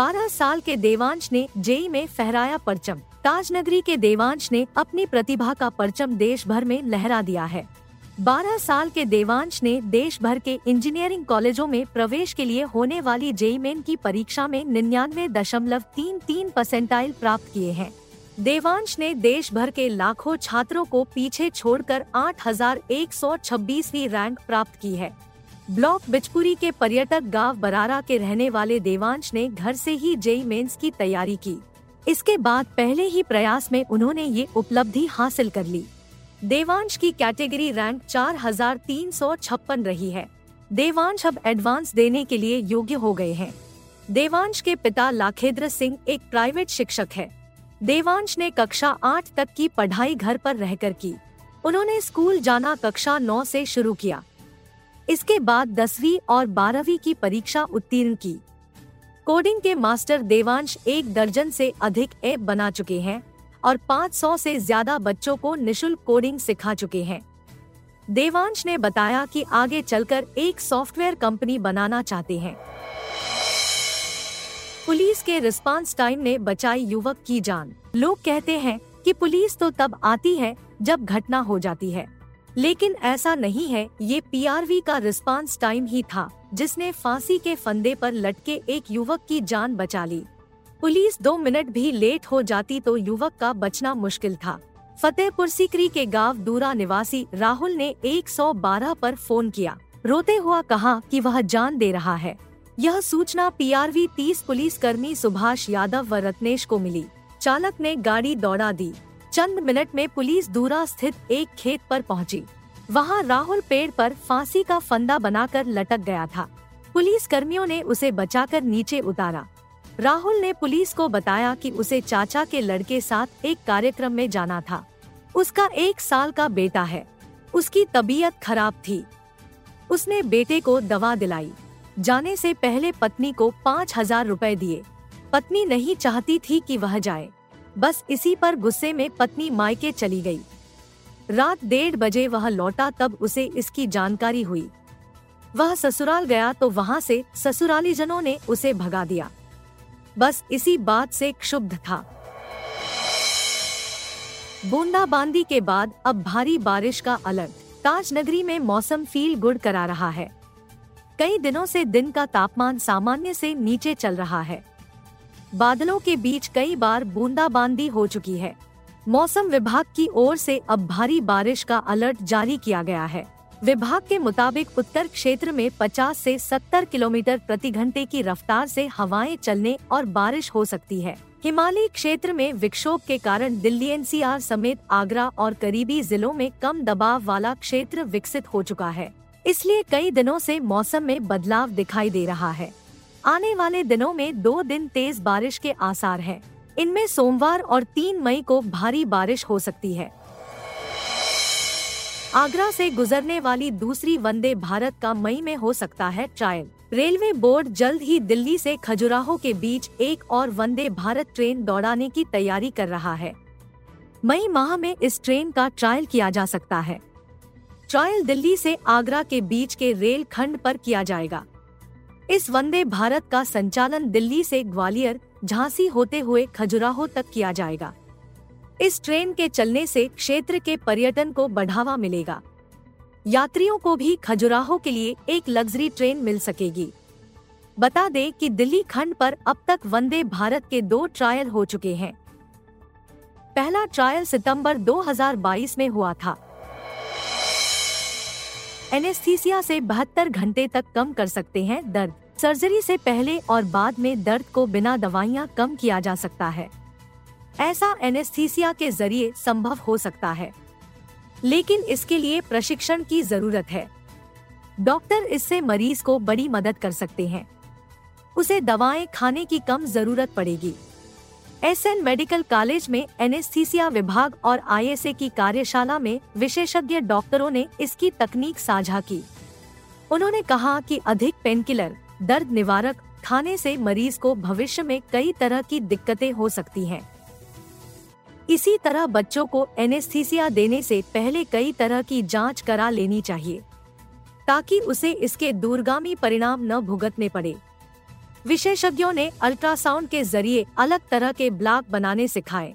बारह साल के देवांश ने जेई में फहराया परचम। ताजनगरी के देवांश ने अपनी प्रतिभा का परचम देश भर में लहरा दिया है। बारह साल के देवांश ने देश भर के इंजीनियरिंग कॉलेजों में प्रवेश के लिए होने वाली जेई मेन की परीक्षा में निन्यानवे दशमलव तीन तीन परसेंटाइल प्राप्त किए हैं। देवांश ने देश भर के लाखों छात्रों को पीछे छोड़कर आठ हज़ार एक सौ छब्बीसवीं रैंक प्राप्त की है। ब्लॉक बिचपुरी के पर्यटक गाँव बरारा के रहने वाले देवांश ने घर से ही जेई मेंस की तैयारी की। इसके बाद पहले ही प्रयास में उन्होंने ये उपलब्धि हासिल कर ली। देवांश की कैटेगरी रैंक चार हज़ार तीन सौ छप्पन रही है। देवांश अब एडवांस देने के लिए योग्य हो गए हैं। देवांश के पिता लाखेद्र सिंह एक प्राइवेट शिक्षक है। देवांश ने कक्षा आठ तक की पढ़ाई घर पर रहकर की। उन्होंने स्कूल जाना कक्षा नौ से शुरू किया। इसके बाद दसवीं और बारहवीं की परीक्षा उत्तीर्ण की। कोडिंग के मास्टर देवांश एक दर्जन से अधिक ऐप बना चुके हैं और 500 से ज़्यादा बच्चों को निशुल्क कोडिंग सिखा चुके हैं। देवांश ने बताया कि आगे चलकर एक सॉफ्टवेयर कंपनी बनाना चाहते हैं। पुलिस के रिस्पांस टाइम ने बचाई युवक की जान। लोग कहते हैं कि पुलिस तो तब आती है जब घटना हो जाती है। लेकिन ऐसा नहीं है, ये पीआरवी का रिस्पांस टाइम ही था, जिसने फांसी के फंदे पर लटके एक युवक की जान बचा ली। पुलिस दो मिनट भी लेट हो जाती तो युवक का बचना मुश्किल था। फतेहपुर सीकरी के गाँव दूरा निवासी राहुल ने 112 पर फ़ोन किया। रोते हुआ कहा कि वह जान दे रहा है। यह सूचना पीआरवी 30 पुलिस कर्मी सुभाष यादव व रत्नेश को मिली। चालक ने गाड़ी दौड़ा दी। चंद मिनट में पुलिस दूरा स्थित एक खेत पर पहुँची। वहाँ राहुल पेड़ पर फांसी का फंदा बनाकर लटक गया था। पुलिस कर्मियों ने उसे बचाकर नीचे उतारा। राहुल ने पुलिस को बताया कि उसे चाचा के लड़के साथ एक कार्यक्रम में जाना था। उसका एक साल का बेटा है। उसकी तबीयत खराब थी। उसने बेटे को दवा दिलाई। जाने से पहले पत्नी को पाँच हज़ार रूपए दिए। पत्नी नहीं चाहती थी कि वह जाए। बस इसी पर गुस्से में पत्नी मायके चली गई। रात डेढ़ बजे वह लौटा तब उसे इसकी जानकारी हुई। वह ससुराल गया तो वहाँ से ससुराली जनों ने उसे भगा दिया। बस इसी बात से क्षुब्ध था। बूंदाबांदी के बाद अब भारी बारिश का अलर्ट। ताज नगरी में मौसम फील गुड करा रहा है। कई दिनों से दिन का तापमान सामान्य से नीचे चल रहा है। बादलों के बीच कई बार बूंदाबांदी हो चुकी है। मौसम विभाग की ओर से अब भारी बारिश का अलर्ट जारी किया गया है। विभाग के मुताबिक उत्तर क्षेत्र में 50 से 70 किलोमीटर प्रति घंटे की रफ्तार से हवाएँ चलने और बारिश हो सकती है। हिमालयी क्षेत्र में विक्षोभ के कारण दिल्ली एनसीआर समेत आगरा और करीबी जिलों में कम दबाव वाला क्षेत्र विकसित हो चुका है। इसलिए कई दिनों से मौसम में बदलाव दिखाई दे रहा है। आने वाले दिनों में दो दिन तेज बारिश के आसार हैं। इनमें सोमवार और तीन मई को भारी बारिश हो सकती है। आगरा से गुजरने वाली दूसरी वंदे भारत का मई में हो सकता है ट्रायल। रेलवे बोर्ड जल्द ही दिल्ली से खजुराहो के बीच एक और वंदे भारत ट्रेन दौड़ाने की तैयारी कर रहा है। मई माह में इस ट्रेन का ट्रायल किया जा सकता है। ट्रायल दिल्ली से आगरा के बीच के रेल खंड पर किया जाएगा। इस वंदे भारत का संचालन दिल्ली से ग्वालियर, झांसी होते हुए खजुराहो तक किया जाएगा। इस ट्रेन के चलने से क्षेत्र के पर्यटन को बढ़ावा मिलेगा। यात्रियों को भी खजुराहो के लिए एक लग्जरी ट्रेन मिल सकेगी। बता दें कि दिल्ली खंड पर अब तक वंदे भारत के दो ट्रायल हो चुके हैं। पहला ट्रायल सितंबर 2022 में हुआ था। एनेस्थीसिया से बहत्तर घंटे तक कम कर सकते हैं दर्द। सर्जरी से पहले और बाद में दर्द को बिना दवाइयाँ कम किया जा सकता है। ऐसा एनेस्थीसिया के ज़रिए संभव हो सकता है। लेकिन इसके लिए प्रशिक्षण की ज़रूरत है। डॉक्टर इससे मरीज़ को बड़ी मदद कर सकते हैं। उसे दवाएँ खाने की कम ज़रूरत पड़ेगी। एस एन मेडिकल कॉलेज में एनेस्थीसिया विभाग और आईएसए की कार्यशाला में विशेषज्ञ डॉक्टरों ने इसकी तकनीक साझा की। उन्होंने कहा कि अधिक पेनकिलर दर्द निवारक, खाने से मरीज़ को भविष्य में कई तरह की दिक्कतें हो सकती हैं। इसी तरह बच्चों को एनेस्थीसिया देने से पहले कई तरह की जाँच करा लेनी चाहिए, ताकि उसे इसके दूरगामी परिणाम न भुगतने पड़े विशेषज्ञों ने अल्ट्रासाउंड के ज़रिए अलग तरह के ब्लॉक बनाने सिखाए